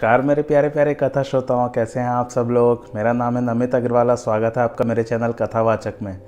Car मेरे प्यारे प्यारे कथा श्रोताओं, कैसे हैं आप सब लोग? मेरा नाम है नमित अग्रवाला स्वागत है आपका मेरे चैनल कथावाचक में।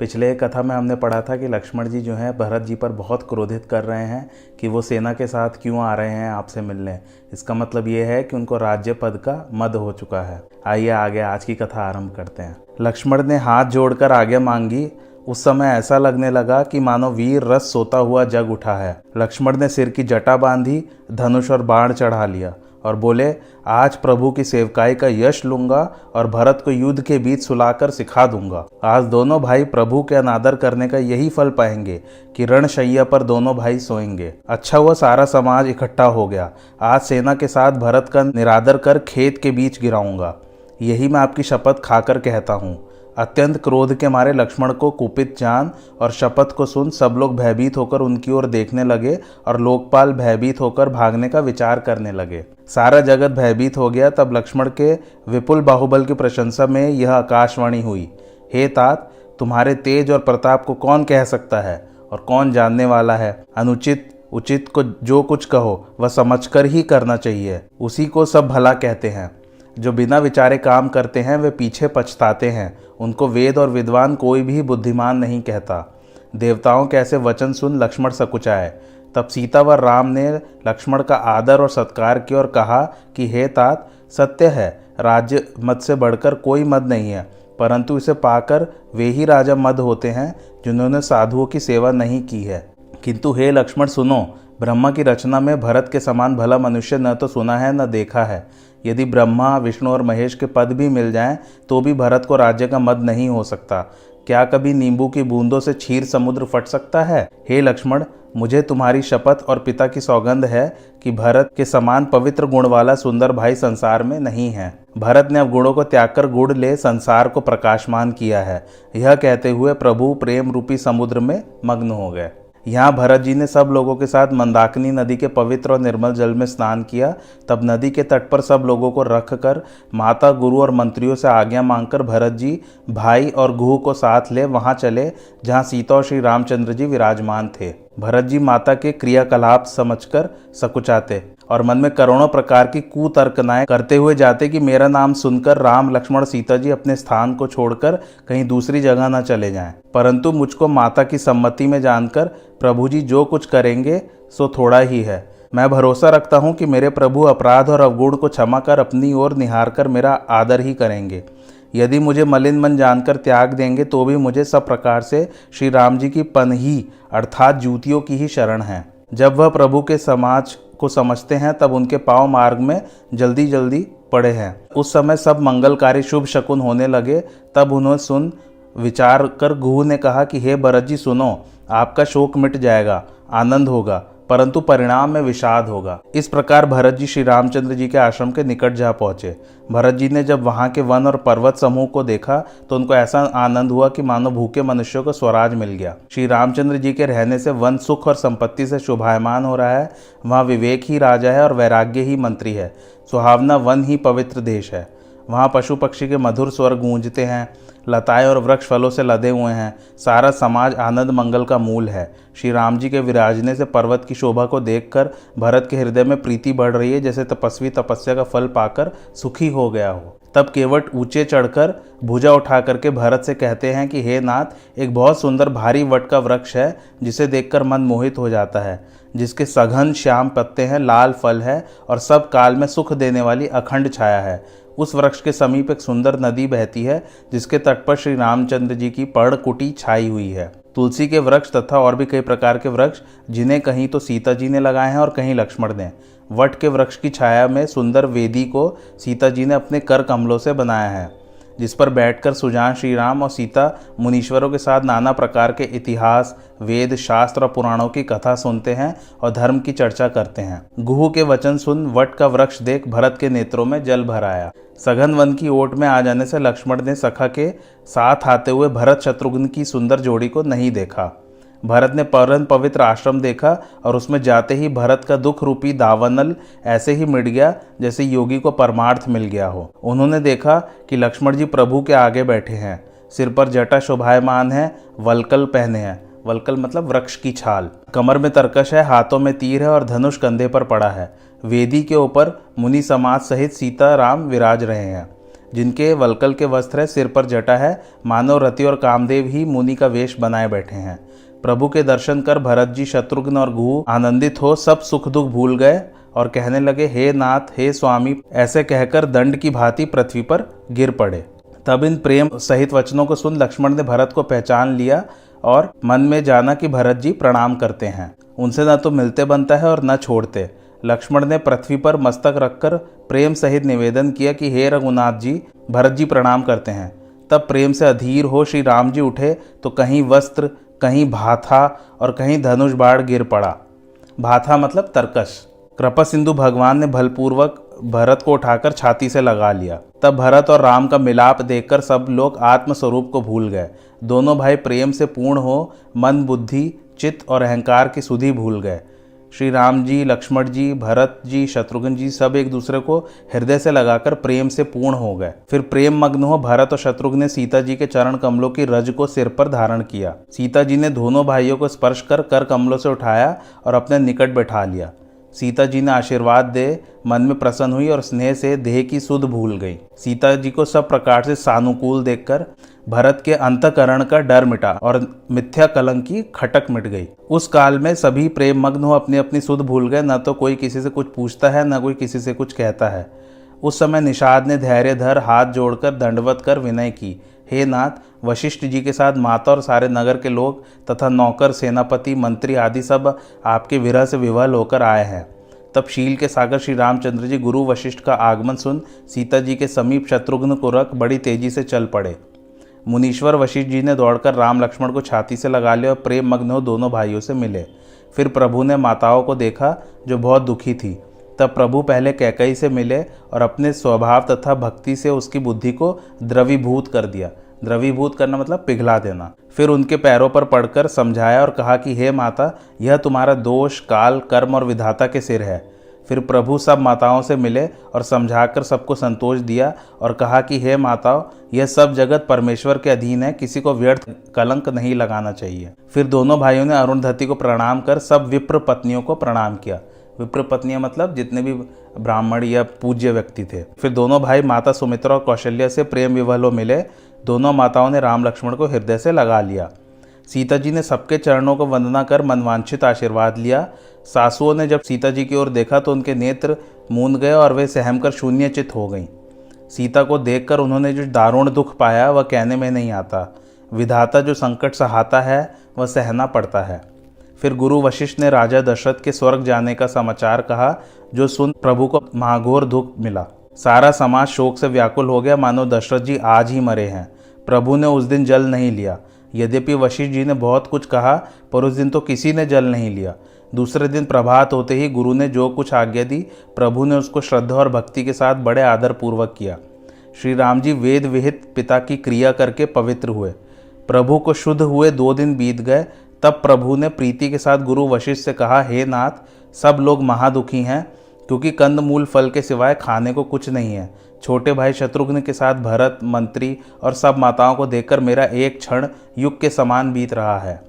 पिछले कथा में हमने पढ़ा था कि लक्ष्मण जी जो हैं, भरत जी पर बहुत क्रोधित कर रहे हैं कि वो सेना के साथ क्यों आ रहे हैं आपसे मिलने। इसका मतलब ये है कि उनको राज्य पद का मद हो चुका है। आइए, आगे आज की कथा आरंभ करते हैं। लक्ष्मण ने हाथ जोड़कर आगे मांगी। उस समय ऐसा लगने लगा कि मानो वीर रस सोता हुआ जग उठा है। लक्ष्मण ने सिर की जटा बांधी, धनुष और बाण चढ़ा लिया। और बोले, आज प्रभु की सेवकाई का यश लूँगा और भरत को युद्ध के बीच सुलाकर सिखा दूँगा। आज दोनों भाई प्रभु के अनादर करने का यही फल पाएँगे कि रणशैया पर दोनों भाई सोएँगे। अच्छा हुआ सारा समाज इकट्ठा हो गया। आज सेना के साथ भरत का निरादर कर खेत के बीच गिराऊँगा। यही मैं आपकी शपथ खाकर कहता हूँ। अत्यंत क्रोध के मारे लक्ष्मण को कुपित जान और शपथ को सुन सब लोग भयभीत होकर उनकी ओर देखने लगे और लोकपाल भयभीत होकर भागने का विचार करने लगे। सारा जगत भयभीत हो गया तब लक्ष्मण के विपुल बाहुबल की प्रशंसा में यह आकाशवाणी हुई। हे तात, तुम्हारे तेज और प्रताप को कौन कह सकता है और कौन जानने वाला है? अनुचित, उचित को जो कुछ कहो, वह समझकर ही करना चाहिए। उसी को सब भला कहते हैं। जो बिना विचारे काम करते हैं, वे पीछे पछताते हैं उनको वेद और विद्वान कोई भी बुद्धिमान नहीं कहता। देवताओं के ऐसे वचन सुन लक्ष्मण सकुचाए। तब सीता व राम ने लक्ष्मण का आदर और सत्कार किया और कहा कि, हे तात, सत्य है, राज्य मत से बढ़कर कोई मद नहीं है, परंतु इसे पाकर वे ही राजा मद होते हैं, जिन्होंने साधुओं की सेवा नहीं की है। किंतु हे लक्ष्मण, सुनो, ब्रह्मा की रचना में भरत के समान भला मनुष्य न तो सुना है, न देखा है। यदि ब्रह्मा, विष्णु और महेश के पद भी मिल जाएँ तो भी भरत को राज्य का मद नहीं हो सकता। क्या कभी नींबू की बूंदों से क्षीर समुद्र फट सकता है? हे लक्ष्मण, मुझे तुम्हारी शपथ और पिता की सौगंध है कि भरत के समान पवित्र गुण वाला सुंदर भाई संसार में नहीं है। भरत ने अब गुणों को त्याग कर गुड़ ले संसार को प्रकाशमान किया है। यह कहते हुए प्रभु प्रेम रूपी समुद्र में मग्न हो गए। यहाँ भरत जी ने सब लोगों के साथ मंदाकिनी नदी के पवित्र और निर्मल जल में स्नान किया। तब नदी के तट पर सब लोगों को रख कर माता, गुरु और मंत्रियों से आज्ञा मांगकर भरत जी, भाई और गुह को साथ ले वहाँ चले, जहाँ सीता और श्री रामचंद्र जी विराजमान थे। भरत जी माता के क्रियाकलाप समझकर सकुचाते। और मन में करोड़ों प्रकार की कुतर्कनाएँ करते हुए जाते कि मेरा नाम सुनकर राम, लक्ष्मण सीता जी अपने स्थान को छोड़कर कहीं दूसरी जगह न चले जाएँ। परंतु मुझको माता की सम्मति में जानकर प्रभु जी जो कुछ करेंगे, सो थोड़ा ही है। मैं भरोसा रखता हूँ कि मेरे प्रभु अपराध और अवगुण को क्षमा कर अपनी ओर निहार कर मेरा आदर ही करेंगे। यदि मुझे मलिन मन जानकर त्याग देंगे तो भी मुझे सब प्रकार से श्री राम जी की पनही अर्थात जूतियों की ही शरण है। जब वह प्रभु के समाज को समझते हैं, तब उनके पाँव मार्ग में जल्दी जल्दी पड़े हैं। उस समय सब मंगलकारी शुभ शकुन होने लगे, तब उन्होंने सुन विचार कर गुहू ने कहा कि, हे भरत जी सुनो, आपका शोक मिट जाएगा, आनंद होगा। परंतु परिणाम में विषाद होगा। इस प्रकार भरत जी श्री रामचंद्र जी के आश्रम के निकट जा पहुँचे। भरत जी ने जब वहाँ के वन और पर्वत समूह को देखा तो उनको ऐसा आनंद हुआ कि मानो भूखे मनुष्यों को स्वराज मिल गया। श्री रामचंद्र जी के रहने से वन सुख और संपत्ति से शुभायमान हो रहा है। वहाँ विवेक ही राजा है और वैराग्य ही मंत्री है। सुहावना वन ही पवित्र देश है। वहाँ पशु पक्षी के मधुर स्वर गूंजते हैं, लताएँ और वृक्ष फलों से लदे हुए हैं। सारा समाज आनंद मंगल का मूल है। श्री राम जी के विराजने से पर्वत की शोभा को देखकर भरत के हृदय में प्रीति बढ़ रही है, जैसे तपस्वी तपस्या का फल पाकर सुखी हो गया हो। तब केवट ऊँचे चढ़कर भुजा उठा करके भरत से कहते हैं कि, हे नाथ, एक बहुत सुंदर भारी वट का वृक्ष है, जिसे देखकर मन मोहित हो जाता है, जिसके सघन श्याम पत्ते हैं, लाल फल है और सब काल में सुख देने वाली अखंड छाया है। उस वृक्ष के समीप एक सुंदर नदी बहती है, जिसके तट पर श्री रामचंद्र जी की पर्ण कुटी छाई हुई है। तुलसी के वृक्ष तथा और भी कई प्रकार के वृक्ष, जिन्हें कहीं तो सीता जी ने लगाए हैं और कहीं लक्ष्मण ने। वट के वृक्ष की छाया में सुंदर वेदी को सीता जी ने अपने कर कमलों से बनाया है। जिस पर बैठकर सुजान श्री राम और सीता मुनीश्वरों के साथ नाना प्रकार के इतिहास, वेद, शास्त्र और पुराणों की कथा सुनते हैं और धर्म की चर्चा करते हैं। गुहू के वचन सुन वट का वृक्ष देख भरत के नेत्रों में जल भर आया। सघन वन की ओट में आ जाने से लक्ष्मण ने सखा के साथ आते हुए भरत शत्रुघ्न की सुंदर जोड़ी को नहीं देखा। भरत ने परम पवित्र आश्रम देखा और उसमें जाते ही भरत का दुख रूपी दावनल ऐसे ही मिट गया जैसे योगी को परमार्थ मिल गया हो। उन्होंने देखा कि लक्ष्मण जी प्रभु के आगे बैठे हैं। सिर पर जटा शोभायमान है, वलकल पहने हैं। वलकल मतलब वृक्ष की छाल। कमर में तरकश है, हाथों में तीर है और धनुष कंधे पर पड़ा है। वेदी के ऊपर मुनि समाज सहित सीता राम विराज रहे हैं। जिनके वलकल के वस्त्र है, सिर पर जटा है, मानव रति और कामदेव ही मुनि का वेश बनाए बैठे हैं। प्रभु के दर्शन कर भरत जी, शत्रुघ्न और गुह आनंदित हो, सब सुख दुख भूल गए और कहने लगे, हे नाथ, हे स्वामी, ऐसे कहकर दंड की भांति पृथ्वी पर गिर पड़े। तब इन प्रेम सहित वचनों को सुन लक्ष्मण ने भरत को पहचान लिया और मन में जाना कि भरत जी प्रणाम करते हैं। उनसे न तो मिलते बनता है और न छोड़ते। लक्ष्मण ने पृथ्वी पर मस्तक रखकर प्रेम सहित निवेदन किया कि, हे रघुनाथ जी, भरत जी प्रणाम करते हैं। तब प्रेम से अधीर हो श्री राम जी उठे तो कहीं वस्त्र कहीं भाथा और कहीं धनुष बाढ़ गिर पड़ा। भाथा मतलब तरकश। कृपा सिंधु भगवान ने भलपूर्वक भरत को उठाकर छाती से लगा लिया। तब भरत और राम का मिलाप देखकर सब लोग आत्मस्वरूप को भूल गए। दोनों भाई प्रेम से पूर्ण हो, मन बुद्धि, चित्त और अहंकार की सुधी भूल गए। श्री राम जी लक्ष्मण जी भरत जी शत्रुघ्न जी सब एक दूसरे को हृदय से लगाकर प्रेम से पूर्ण हो गए। फिर प्रेम मग्न हो भरत और शत्रुघ्न ने सीता जी के चरण कमलों की रज को सिर पर धारण किया। सीता जी ने दोनों भाइयों को स्पर्श कर कर कमलों से उठाया और अपने निकट बैठा लिया। सीता जी ने आशीर्वाद दे, मन में प्रसन्न हुई और स्नेह से देह की सुध भूल गई। सीता जी को सब प्रकार से सानुकूल देखकर भरत के अंतकरण का डर मिटा और मिथ्या कलंक की खटक मिट गई। उस काल में सभी प्रेम मग्न हो अपनी अपनी सुध भूल गए, न तो कोई किसी से कुछ पूछता है, न कोई किसी से कुछ कहता है। उस समय निषाद ने धैर्य धर हाथ जोड़कर दंडवत कर विनय की। हे नाथ, वशिष्ठ जी के साथ माता और सारे नगर के लोग तथा नौकर, सेनापति, मंत्री आदि सब आपके विरह से विवल होकर आए हैं। तब शील के सागर श्री रामचंद्र जी गुरु वशिष्ठ का आगमन सुन सीता जी के समीप शत्रुघ्न को रख बड़ी तेज़ी से चल पड़े। मुनीश्वर वशिष्ठ जी ने दौड़कर राम लक्ष्मण को छाती से लगा लिया और प्रेम मग्न हो दोनों भाइयों से मिले। फिर प्रभु ने माताओं को देखा, जो बहुत दुखी थी। तब प्रभु पहले कैकई से मिले और अपने स्वभाव तथा भक्ति से उसकी बुद्धि को द्रवीभूत कर दिया। द्रवीभूत करना मतलब पिघला देना। फिर उनके पैरों पर पड़कर समझाया और कहा कि, हे माता, यह तुम्हारा दोष, काल, कर्म और विधाता के सिर है। फिर प्रभु सब माताओं से मिले और समझाकर सबको संतोष दिया और कहा कि, हे माताओं, यह सब जगत परमेश्वर के अधीन है, किसी को व्यर्थ कलंक नहीं लगाना चाहिए। फिर दोनों भाइयों ने अरुणधति को प्रणाम कर सब विप्र पत्नियों को प्रणाम किया। विप्र पत्नियाँ मतलब जितने भी ब्राह्मण या पूज्य व्यक्ति थे। फिर दोनों भाई माता सुमित्रा और कौशल्या से प्रेम विवलो मिले। दोनों माताओं ने राम लक्ष्मण को हृदय से लगा लिया। सीता जी ने सबके चरणों को वंदना कर मनवांछित आशीर्वाद लिया। सासुओं ने जब सीता जी की ओर देखा तो उनके नेत्र मूंद गए और वे सहम कर शून्यचित हो गईं। सीता को देखकर उन्होंने जो दारुण दुख पाया वह कहने में नहीं आता। विधाता जो संकट सहाता है, वह सहना पड़ता है। फिर गुरु वशिष्ठ ने राजा दशरथ के स्वर्ग जाने का समाचार कहा, जो सुन प्रभु को महाघोर दुख मिला। सारा समाज शोक से व्याकुल हो गया, मानो दशरथ जी आज ही मरे हैं। प्रभु ने उस दिन जल नहीं लिया। यद्यपि वशिष्ठ जी ने बहुत कुछ कहा, पर उस दिन तो किसी ने जल नहीं लिया। दूसरे दिन प्रभात होते ही गुरु ने जो कुछ आज्ञा दी, प्रभु ने उसको श्रद्धा और भक्ति के साथ बड़े आदर पूर्वक किया। श्री राम जी वेद विहित पिता की क्रिया करके पवित्र हुए। प्रभु को शुद्ध हुए दो दिन बीत गए तब प्रभु ने प्रीति के साथ गुरु वशिष्ठ से कहा, हे नाथ, सब लोग महादुखी हैं, क्योंकि कंद मूल फल के सिवाय खाने को कुछ नहीं है। छोटे भाई शत्रुघ्न के साथ भरत, मंत्री और सब माताओं को देखकर मेरा एक क्षण युग के समान बीत रहा है।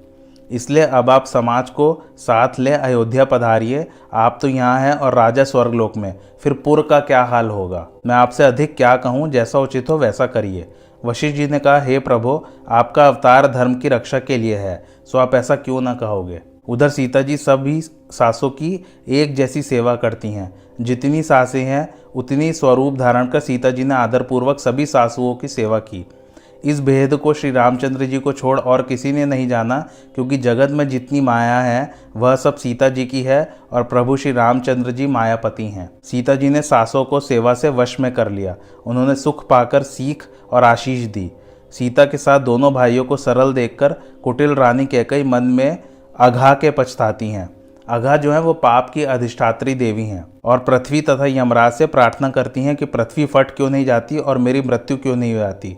इसलिए अब आप समाज को साथ ले, अयोध्या पधारिए। आप तो यहाँ हैं और राजा स्वर्गलोक में। फिर पुर का क्या हाल होगा? मैं आपसे अधिक क्या कहूँ, जैसा उचित हो वैसा करिए। वशिष्ठ जी ने कहा, हे प्रभु, आपका अवतार धर्म की रक्षा के लिए है, सो आप ऐसा क्यों ना कहोगे? उधर सीता जी सभी सासों की एक जैसी सेवा करती हैं। जितनी सासें हैं, उतनी स्वरूप धारण कर सीता जी ने आदरपूर्वक सभी सासुओं की सेवा की। इस भेद को श्री रामचंद्र जी को छोड़ और किसी ने नहीं जाना, क्योंकि जगत में जितनी माया है, वह सब सीता जी की है और प्रभु श्री रामचंद्र जी मायापति हैं। सीता जी ने सासों को सेवा से वश में कर लिया। उन्होंने सुख पाकर सीख और आशीष दी। सीता के साथ दोनों भाइयों को सरल देखकर कुटिल रानी कहकई मन में अघा के पछताती हैं। अघा जो है, वो पाप की अधिष्ठात्री देवी हैं और पृथ्वी तथा यमराज से प्रार्थना करती हैं कि पृथ्वी फट क्यों नहीं जाती और मेरी मृत्यु क्यों नहीं हो जाती।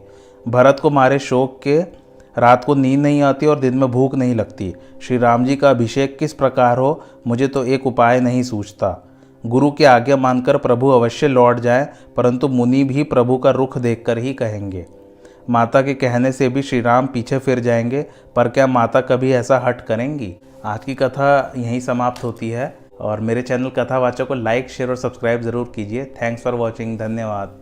भरत को मारे शोक के, रात को नींद नहीं आती और दिन में भूख नहीं लगती। श्री राम जी का अभिषेक किस प्रकार हो, मुझे तो एक उपाय नहीं सूझता। गुरु की आज्ञा मानकर प्रभु अवश्य लौट जाएँ, परंतु मुनि भी प्रभु का रुख देखकर ही कहेंगे। माता के कहने से भी श्री राम पीछे फिर जाएँगे, पर क्या माता कभी ऐसा हट करेंगी? आज की कथा यहीं समाप्त होती है, और मेरे चैनल कथावाचक को लाइक, शेयर और सब्सक्राइब ज़रूर कीजिए। थैंक्स फॉर वॉचिंग, धन्यवाद।